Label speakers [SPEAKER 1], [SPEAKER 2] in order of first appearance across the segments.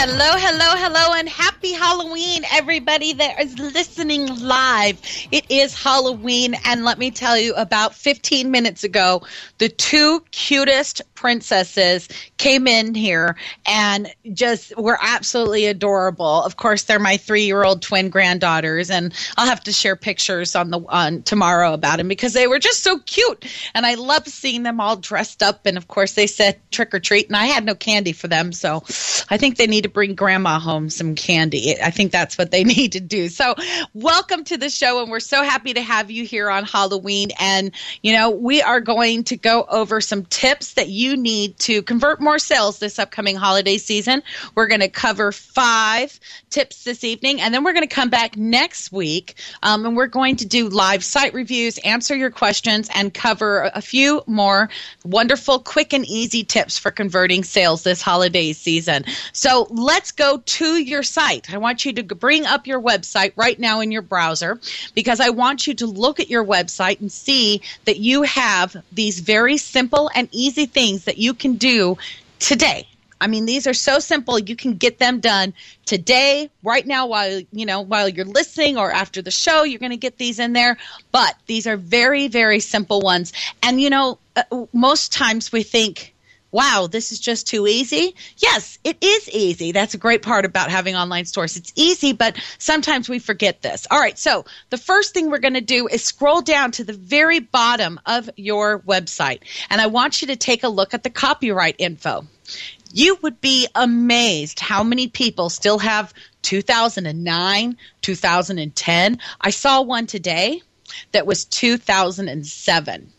[SPEAKER 1] Hello, hello, hello, and happy Halloween, everybody that is listening live. It is Halloween, and let me tell you, about 15 minutes ago, the two cutest princesses came in here and just were absolutely adorable. Of course, they're my three-year-old twin granddaughters, and I'll have to share pictures on the on tomorrow about them because they were just so cute, and I love seeing them all dressed up. And of course, they said trick or treat, and I had no candy for them, so I think they need to bring grandma home some candy. I think that's what they need to do. So, welcome to the show, and we're so happy to have you here on Halloween. And you know, we are going to go over some tips that you need to convert more sales this upcoming holiday season. We're going to cover five tips this evening, and then we're going to come back next week, um, and we're going to do live site reviews, answer your questions, and cover a few more wonderful, quick, and easy tips for converting sales this holiday season. So let's go to your site. I want you to bring up your website right now in your browser because I want you to look at your website and see that you have these very simple and easy things that you can do today. I mean, these are so simple. You can get them done today, right now, while you know while you're listening or after the show. You're going to get these in there, but these are very, very simple ones. And you know, uh, most times we think, wow, this is just too easy. Yes, it is easy. That's a great part about having online stores. It's easy, but sometimes we forget this. All right, so the first thing we're going to do is scroll down to the very bottom of your website, and I want you to take a look at the copyright info. You would be amazed how many people still have 2009, 2010. I saw one today that was 2007.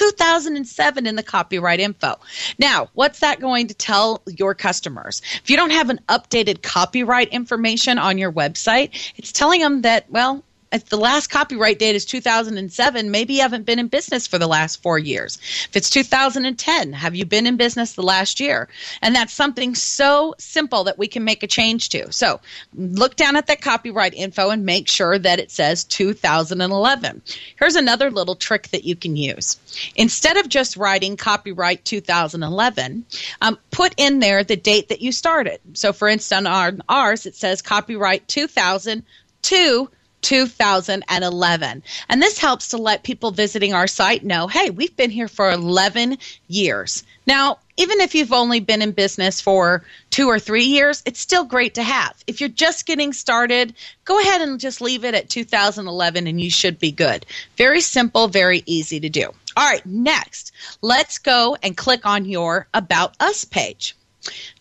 [SPEAKER 1] 2007 in the copyright info. Now, what's that going to tell your customers? If you don't have an updated copyright information on your website, it's telling them that, well, if the last copyright date is 2007, maybe you haven't been in business for the last four years. If it's 2010, have you been in business the last year? And that's something so simple that we can make a change to. So look down at that copyright info and make sure that it says 2011. Here's another little trick that you can use. Instead of just writing copyright 2011, um, put in there the date that you started. So for instance, on ours, it says copyright 2002 2011. And this helps to let people visiting our site know hey, we've been here for 11 years. Now, even if you've only been in business for two or three years, it's still great to have. If you're just getting started, go ahead and just leave it at 2011 and you should be good. Very simple, very easy to do. All right, next, let's go and click on your About Us page.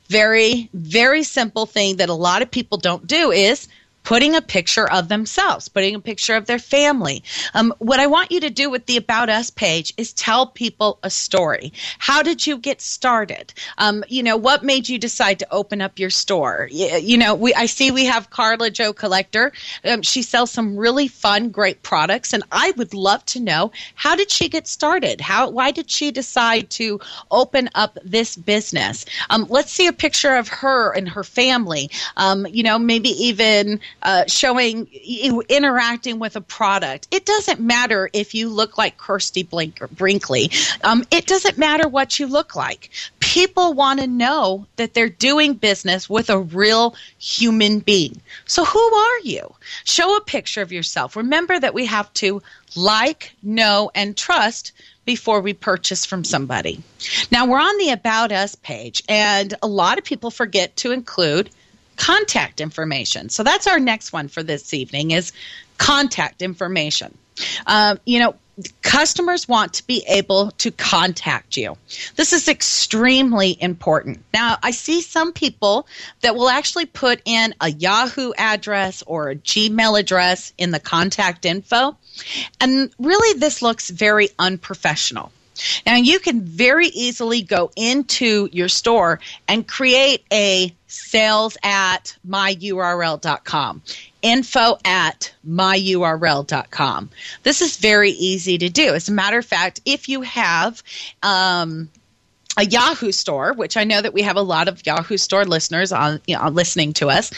[SPEAKER 1] Very, very simple thing that a lot of people don't do is putting a picture of themselves, putting a picture of their family. Um, what I want you to do with the About Us page is tell people a story. How did you get started? Um, you know, what made you decide to open up your store? You, you know, we I see we have Carla Joe Collector. Um, she sells some really fun, great products, and I would love to know how did she get started? How why did she decide to open up this business? Um, let's see a picture of her and her family. Um, you know, maybe even uh, showing interacting with a product. It doesn't matter if you look like Christie Brinkley. Um, it doesn't matter what you look like. People want to know that they're doing business with a real human being. So who are you? Show a picture of yourself. Remember that we have to like, know, and trust before we purchase from somebody. Now we're on the About Us page, and a lot of people forget to include contact information. So that's our next one for this evening is contact information. Um, you know, customers want to be able to contact you. This is extremely important. Now, I see some people that will actually put in a Yahoo address or a Gmail address in the contact info. And really, this looks very unprofessional. Now, you can very easily go into your store and create a sales at myurl.com, info at myurl.com. This is very easy to do. As a matter of fact, if you have, um, a Yahoo store, which I know that we have a lot of Yahoo store listeners on you know, listening to us.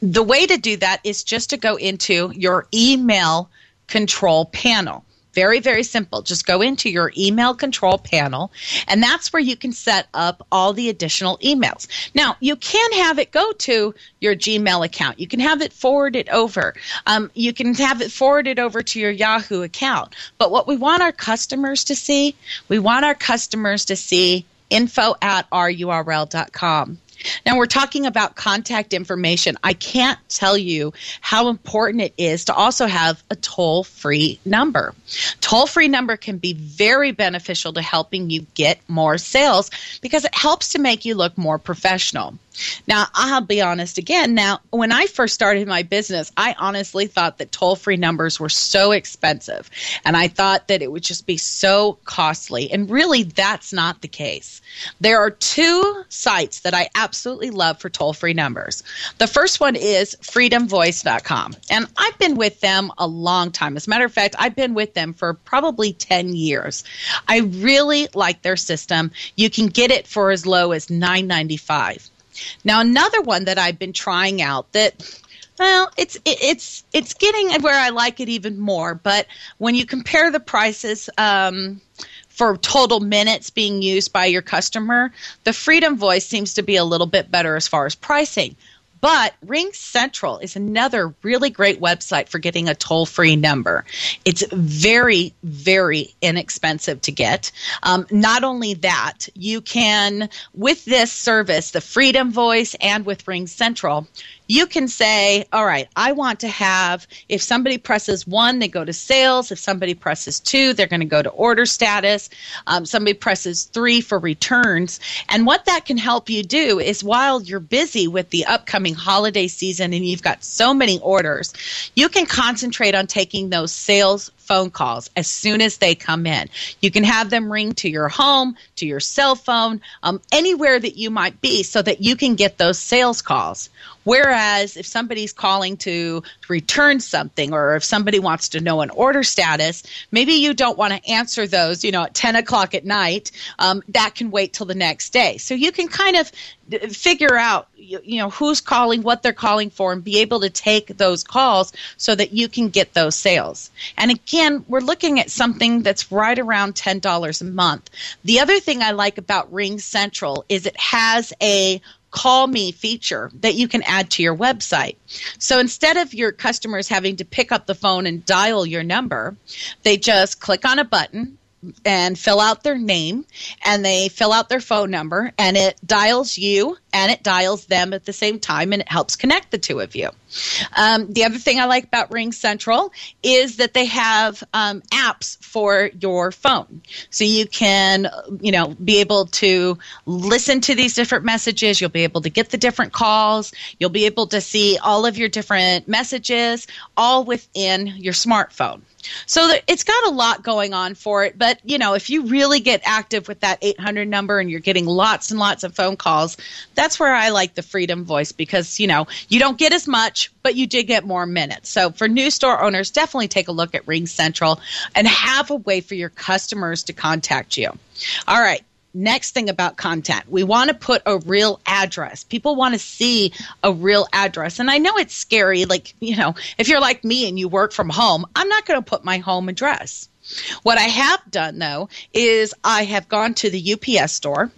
[SPEAKER 1] The way to do that is just to go into your email control panel. Very, very simple. Just go into your email control panel, and that's where you can set up all the additional emails. Now, you can have it go to your Gmail account. You can have it forwarded over. Um, you can have it forwarded over to your Yahoo account. But what we want our customers to see, we want our customers to see info at rurl.com. Now, we're talking about contact information. I can't tell you how important it is to also have a toll free number. Toll free number can be very beneficial to helping you get more sales because it helps to make you look more professional. Now, I'll be honest again. Now, when I first started my business, I honestly thought that toll free numbers were so expensive. And I thought that it would just be so costly. And really, that's not the case. There are two sites that I absolutely love for toll free numbers. The first one is freedomvoice.com. And I've been with them a long time. As a matter of fact, I've been with them for probably 10 years. I really like their system. You can get it for as low as $9.95. Now, another one that I've been trying out that well, it's it's it's getting where I like it even more. But when you compare the prices um, for total minutes being used by your customer, the Freedom Voice seems to be a little bit better as far as pricing. But Ring Central is another really great website for getting a toll free number. It's very, very inexpensive to get. Um, not only that, you can, with this service, the Freedom Voice and with Ring Central, you can say, all right, I want to have, if somebody presses one, they go to sales. If somebody presses two, they're going to go to order status. Um, somebody presses three for returns. And what that can help you do is while you're busy with the upcoming holiday season and you've got so many orders, you can concentrate on taking those sales phone calls as soon as they come in. You can have them ring to your home, to your cell phone, um, anywhere that you might be so that you can get those sales calls. Whereas if somebody's calling to return something or if somebody wants to know an order status, maybe you don't want to answer those, you know, at 10 o'clock at night. Um, that can wait till the next day. So you can kind of figure out, you, you know, who's calling, what they're calling for, and be able to take those calls so that you can get those sales. And again, we're looking at something that's right around $10 a month. The other thing I like about Ring Central is it has a call me feature that you can add to your website. So instead of your customers having to pick up the phone and dial your number, they just click on a button and fill out their name and they fill out their phone number and it dials you and it dials them at the same time and it helps connect the two of you. Um, the other thing I like about Ring Central is that they have um, apps for your phone. So you can, you know, be able to listen to these different messages. You'll be able to get the different calls. You'll be able to see all of your different messages all within your smartphone. So it's got a lot going on for it. But, you know, if you really get active with that 800 number and you're getting lots and lots of phone calls, that's where I like the Freedom Voice because, you know, you don't get as much, but you did get more minutes. So for new store owners, definitely take a look at Ring Central and have a way for your customers to contact you. All right next thing about content we want to put a real address people want to see a real address and i know it's scary like you know if you're like me and you work from home i'm not going to put my home address what i have done though is i have gone to the ups store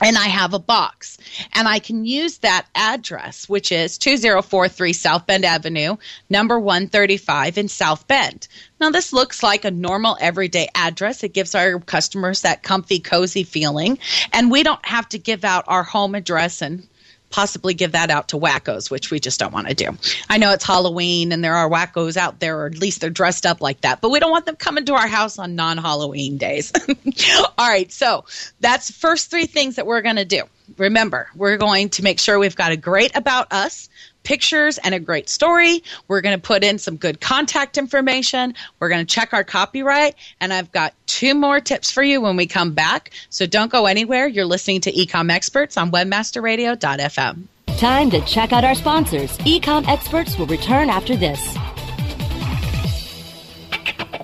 [SPEAKER 1] and I have a box. And I can use that address, which is 2043 South Bend Avenue, number 135 in South Bend. Now, this looks like a normal everyday address. It gives our customers that comfy, cozy feeling. And we don't have to give out our home address and possibly give that out to wackos, which we just don't want to do. I know it's Halloween and there are wackos out there, or at least they're dressed up like that, but we don't want them coming to our house on non Halloween days. All right, so that's first three things that we're going to do. Remember, we're going to make sure we've got a great about us pictures and a great story. We're going to put in some good contact information. We're going to check our copyright. And I've got two more tips for you when we come back. So don't go anywhere. You're listening to Ecom Experts on webmasterradio.fm.
[SPEAKER 2] Time to check out our sponsors. Ecom Experts will return after this.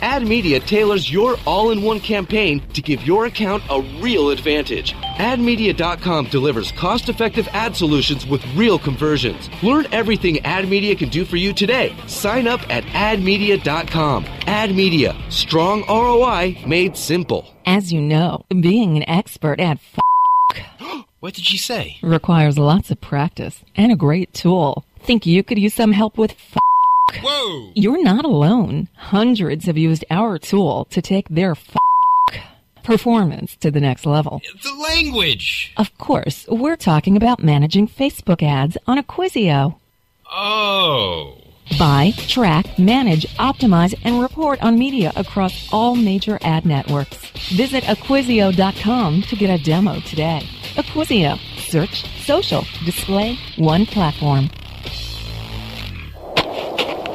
[SPEAKER 3] AdMedia tailors your all-in-one campaign to give your account a real advantage. AdMedia.com delivers cost-effective ad solutions with real conversions. Learn everything AdMedia can do for you today. Sign up at AdMedia.com. AdMedia, strong ROI made simple.
[SPEAKER 4] As you know, being an expert at f-
[SPEAKER 5] What did she say?
[SPEAKER 4] requires lots of practice and a great tool. Think you could use some help with f-
[SPEAKER 5] Whoa!
[SPEAKER 4] You're not alone. Hundreds have used our tool to take their performance to the next level.
[SPEAKER 5] The language!
[SPEAKER 4] Of course, we're talking about managing Facebook ads on Acquisio.
[SPEAKER 5] Oh.
[SPEAKER 4] Buy, track, manage, optimize, and report on media across all major ad networks. Visit Acquisio.com to get a demo today. Acquisio. Search, social, display, one platform.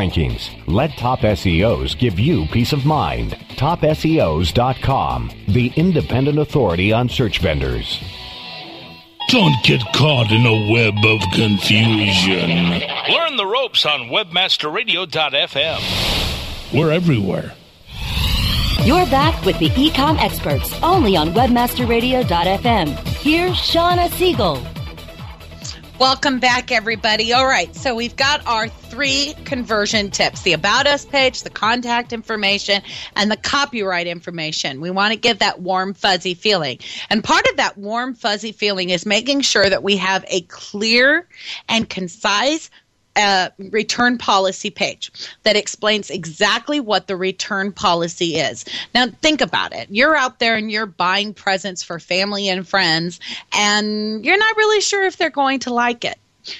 [SPEAKER 6] rankings. Let Top SEOs give you peace of mind. TopSEOs.com, the independent authority on search vendors.
[SPEAKER 7] Don't get caught in a web of confusion.
[SPEAKER 8] Learn the ropes on webmasterradio.fm.
[SPEAKER 7] We're everywhere.
[SPEAKER 2] You're back with the Ecom Experts, only on WebmasterRadio.fm. Here's Shawna Siegel.
[SPEAKER 1] Welcome back, everybody. All right, so we've got our three conversion tips the About Us page, the contact information, and the copyright information. We want to give that warm, fuzzy feeling. And part of that warm, fuzzy feeling is making sure that we have a clear and concise uh, return policy page that explains exactly what the return policy is. Now, think about it. You're out there and you're buying presents for family and friends, and you're not really sure if they're going to like it.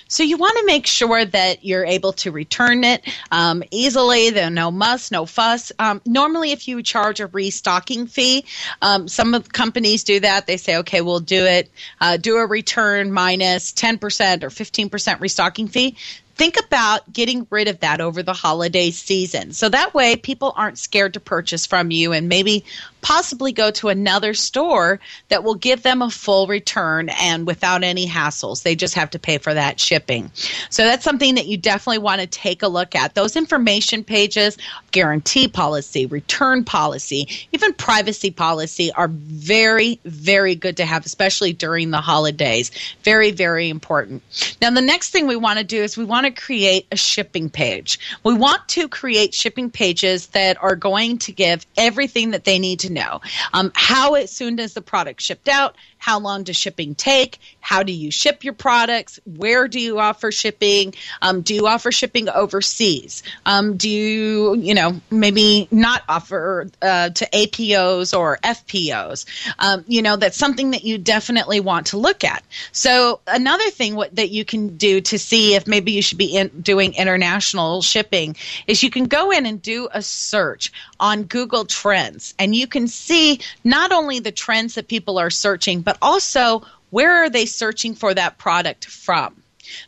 [SPEAKER 1] So you want to make sure that you're able to return it um, easily. There's no muss, no fuss. Um, normally, if you charge a restocking fee, um, some companies do that. They say, okay, we'll do it, uh, do a return minus 10% or 15% restocking fee think about getting rid of that over the holiday season. So that way people aren't scared to purchase from you and maybe possibly go to another store that will give them a full return and without any hassles. They just have to pay for that shipping. So that's something that you definitely want to take a look at. Those information pages, guarantee policy, return policy, even privacy policy are very, very good to have, especially during the holidays. Very, very important. Now, the next thing we want to do is we want to create a shipping page. We want to create shipping pages that are going to give everything that they need to know. Um, how as soon as the product shipped out, how long does shipping take? How do you ship your products? Where do you offer shipping? Um, do you offer shipping overseas? Um, do you, you know, maybe not offer uh, to APOs or FPOs? Um, you know, that's something that you definitely want to look at. So another thing what, that you can do to see if maybe you should be in, doing international shipping is you can go in and do a search on Google Trends, and you can see not only the trends that people are searching, but also where are they searching for that product from?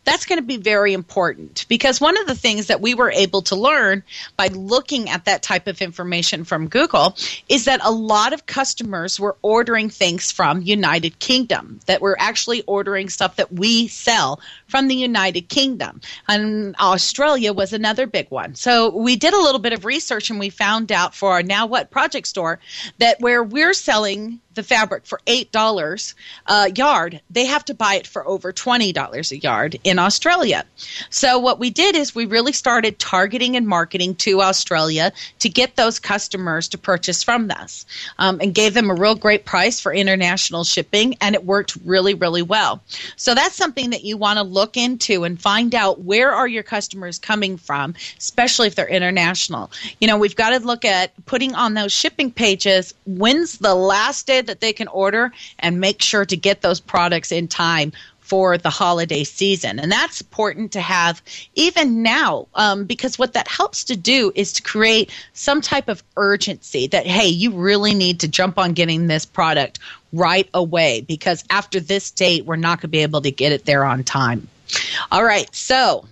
[SPEAKER 1] That's going to be very important because one of the things that we were able to learn by looking at that type of information from Google is that a lot of customers were ordering things from United Kingdom that were actually ordering stuff that we sell from the United Kingdom. And Australia was another big one. So we did a little bit of research and we found out for our Now What project store that where we're selling the fabric for $8 a yard, they have to buy it for over $20 a yard in Australia. So, what we did is we really started targeting and marketing to Australia to get those customers to purchase from us um, and gave them a real great price for international shipping, and it worked really, really well. So, that's something that you want to look into and find out where are your customers coming from, especially if they're international. You know, we've got to look at putting on those shipping pages when's the last day that they can order and make sure to get those products in time for the holiday season. And that's important to have even now um, because what that helps to do is to create some type of urgency that, hey, you really need to jump on getting this product right away because after this date, we're not going to be able to get it there on time. All right, so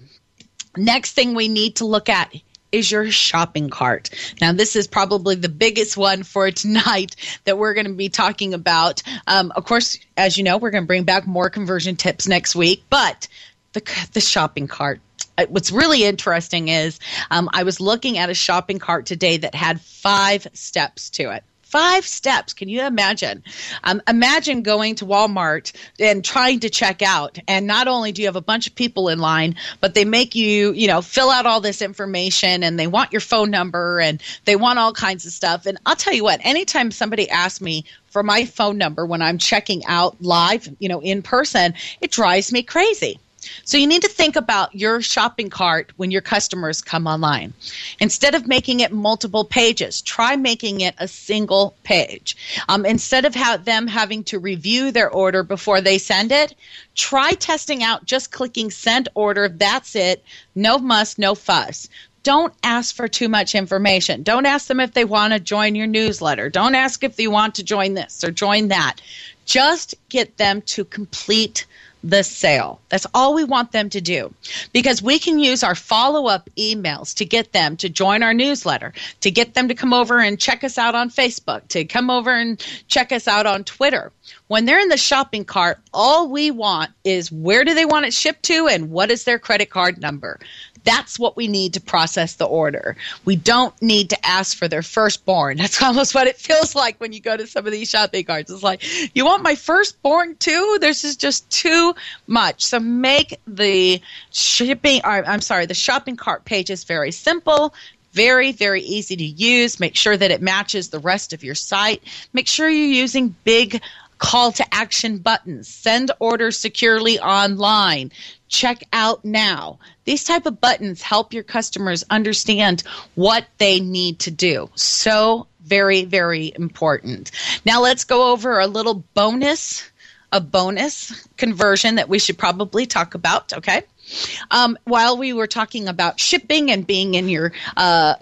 [SPEAKER 1] next thing we need to look at is your shopping cart. Now, this is probably the biggest one for tonight that we're going to be talking about. Um, of course, as you know, we're going to bring back more conversion tips next week, but the, the shopping cart. Uh, what's really interesting is um, I was looking at a shopping cart today that had five steps to it five steps. Can you imagine? Um, imagine going to Walmart and trying to check out, and not only do you have a bunch of people in line, but they make you, you know, fill out all this information, and they want your phone number, and they want all kinds of stuff. And I'll tell you what, anytime somebody asks me for my phone number when I'm checking out live, you know, in person, it drives me crazy. So you need to think about your shopping cart when your customers come online. Instead of making it multiple pages, try making it a single page. Um, instead of them having to review their order before they send it, try testing out just clicking send order. That's it. No muss, no fuss don't ask for too much information. Don't ask them if they want to join your newsletter. Don't ask if they want to join this or join that. Just get them to complete the sale. That's all we want them to do because we can use our follow up emails to get them to join our newsletter, to get them to come over and check us out on Facebook, to come over and check us out on Twitter. When they're in the shopping cart, all we want is where do they want it shipped to and what is their credit card number. That's what we need to process the order. We don't need to ask for their firstborn. That's almost what it feels like when you go to some of these shopping carts. It's like, you want my firstborn too? This is just much. So make the shipping, I'm sorry, the shopping cart pages very simple, very, very easy to use. Make sure that it matches the rest of your site. Make sure you're using big call to action buttons. Send orders securely online check out now. These type of buttons help your customers understand what they need to do. So very, very important. Now let's go over a little bonus, a bonus conversion that we should probably talk about, okay? Um, while we were talking about shipping and being in your uh,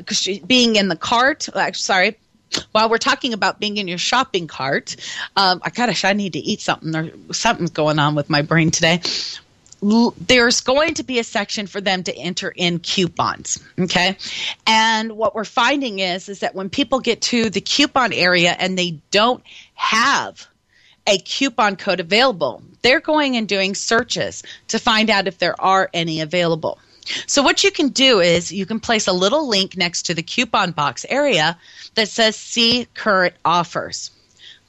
[SPEAKER 1] being in the cart, uh, sorry, while we're talking about being in your shopping cart, um, I gosh, I need to eat something. Or something's going on with my brain today there's going to be a section for them to enter in coupons okay and what we're finding is is that when people get to the coupon area and they don't have a coupon code available. They're going and doing searches to find out if there are any available. So what you can do is you can place a little link next to the coupon box area that says see current offers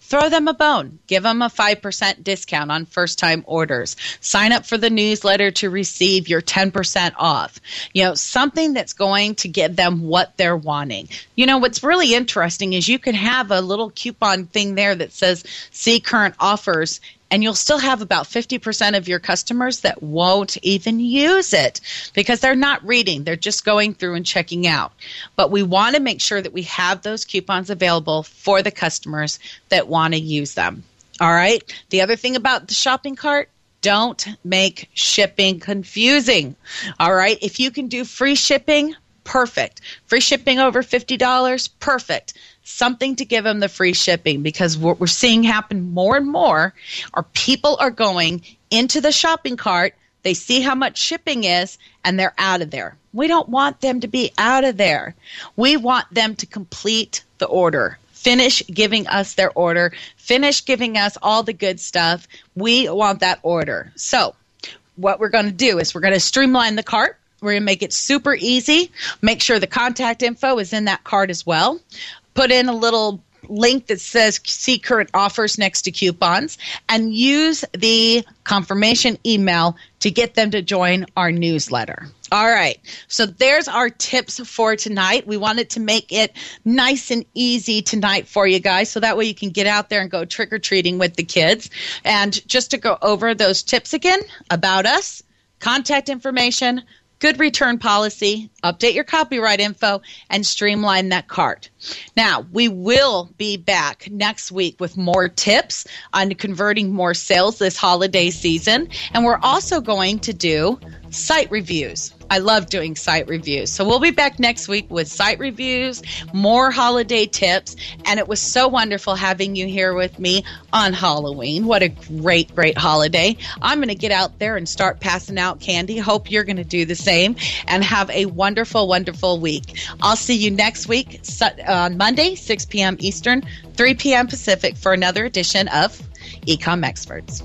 [SPEAKER 1] Throw them a bone. Give them a 5% discount on first time orders. Sign up for the newsletter to receive your 10% off. You know, something that's going to give them what they're wanting. You know, what's really interesting is you can have a little coupon thing there that says see current offers and you'll still have about 50% of your customers that won't even use it because they're not reading, they're just going through and checking out. But we want to make sure that we have those coupons available for the customers that want to use them. All right. The other thing about the shopping cart, don't make shipping confusing. All right. If you can do free shipping, perfect. Free shipping over $50, perfect something to give them the free shipping because what we're seeing happen more and more are people are going into the shopping cart they see how much shipping is, and they're out of there. We don't want them to be out of there. We want them to complete the order. Finish giving us their order. Finish giving us all the good stuff. We want that order. So, what we're going to do is we're going to streamline the cart. We're going to make it super easy. Make sure the contact info is in that card as well. Put in a little link that says see current offers next to coupons and use the confirmation email to get them to join our newsletter. All right. So there's our tips for tonight. We wanted to make it nice and easy tonight for you guys so that way you can get out there and go trick or treating with the kids. And just to go over those tips again about us, contact information, good return policy, update your copyright info, and streamline that cart. Now, we will be back next week with more tips on converting more sales this holiday season. And we're also going to do site reviews. I love doing site reviews. So we'll be back next week with site reviews, more holiday tips, and it was so wonderful having you here with me on Halloween. What a great, great holiday. I'm going to get out there and start passing out candy. Hope you're going to do the same and have a wonderful, wonderful week. I'll see you next week uh, on Monday, 6 p.m. Eastern, 3 p.m. Pacific for another edition of Ecom Experts.